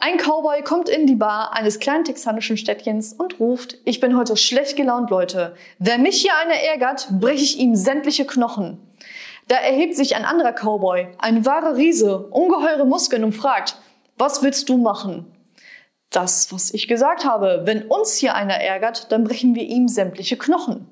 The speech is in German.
Ein Cowboy kommt in die Bar eines kleinen texanischen Städtchens und ruft, ich bin heute schlecht gelaunt, Leute. Wer mich hier einer ärgert, breche ich ihm sämtliche Knochen. Da erhebt sich ein anderer Cowboy, ein wahrer Riese, ungeheure Muskeln und fragt, was willst du machen? Das, was ich gesagt habe. Wenn uns hier einer ärgert, dann brechen wir ihm sämtliche Knochen.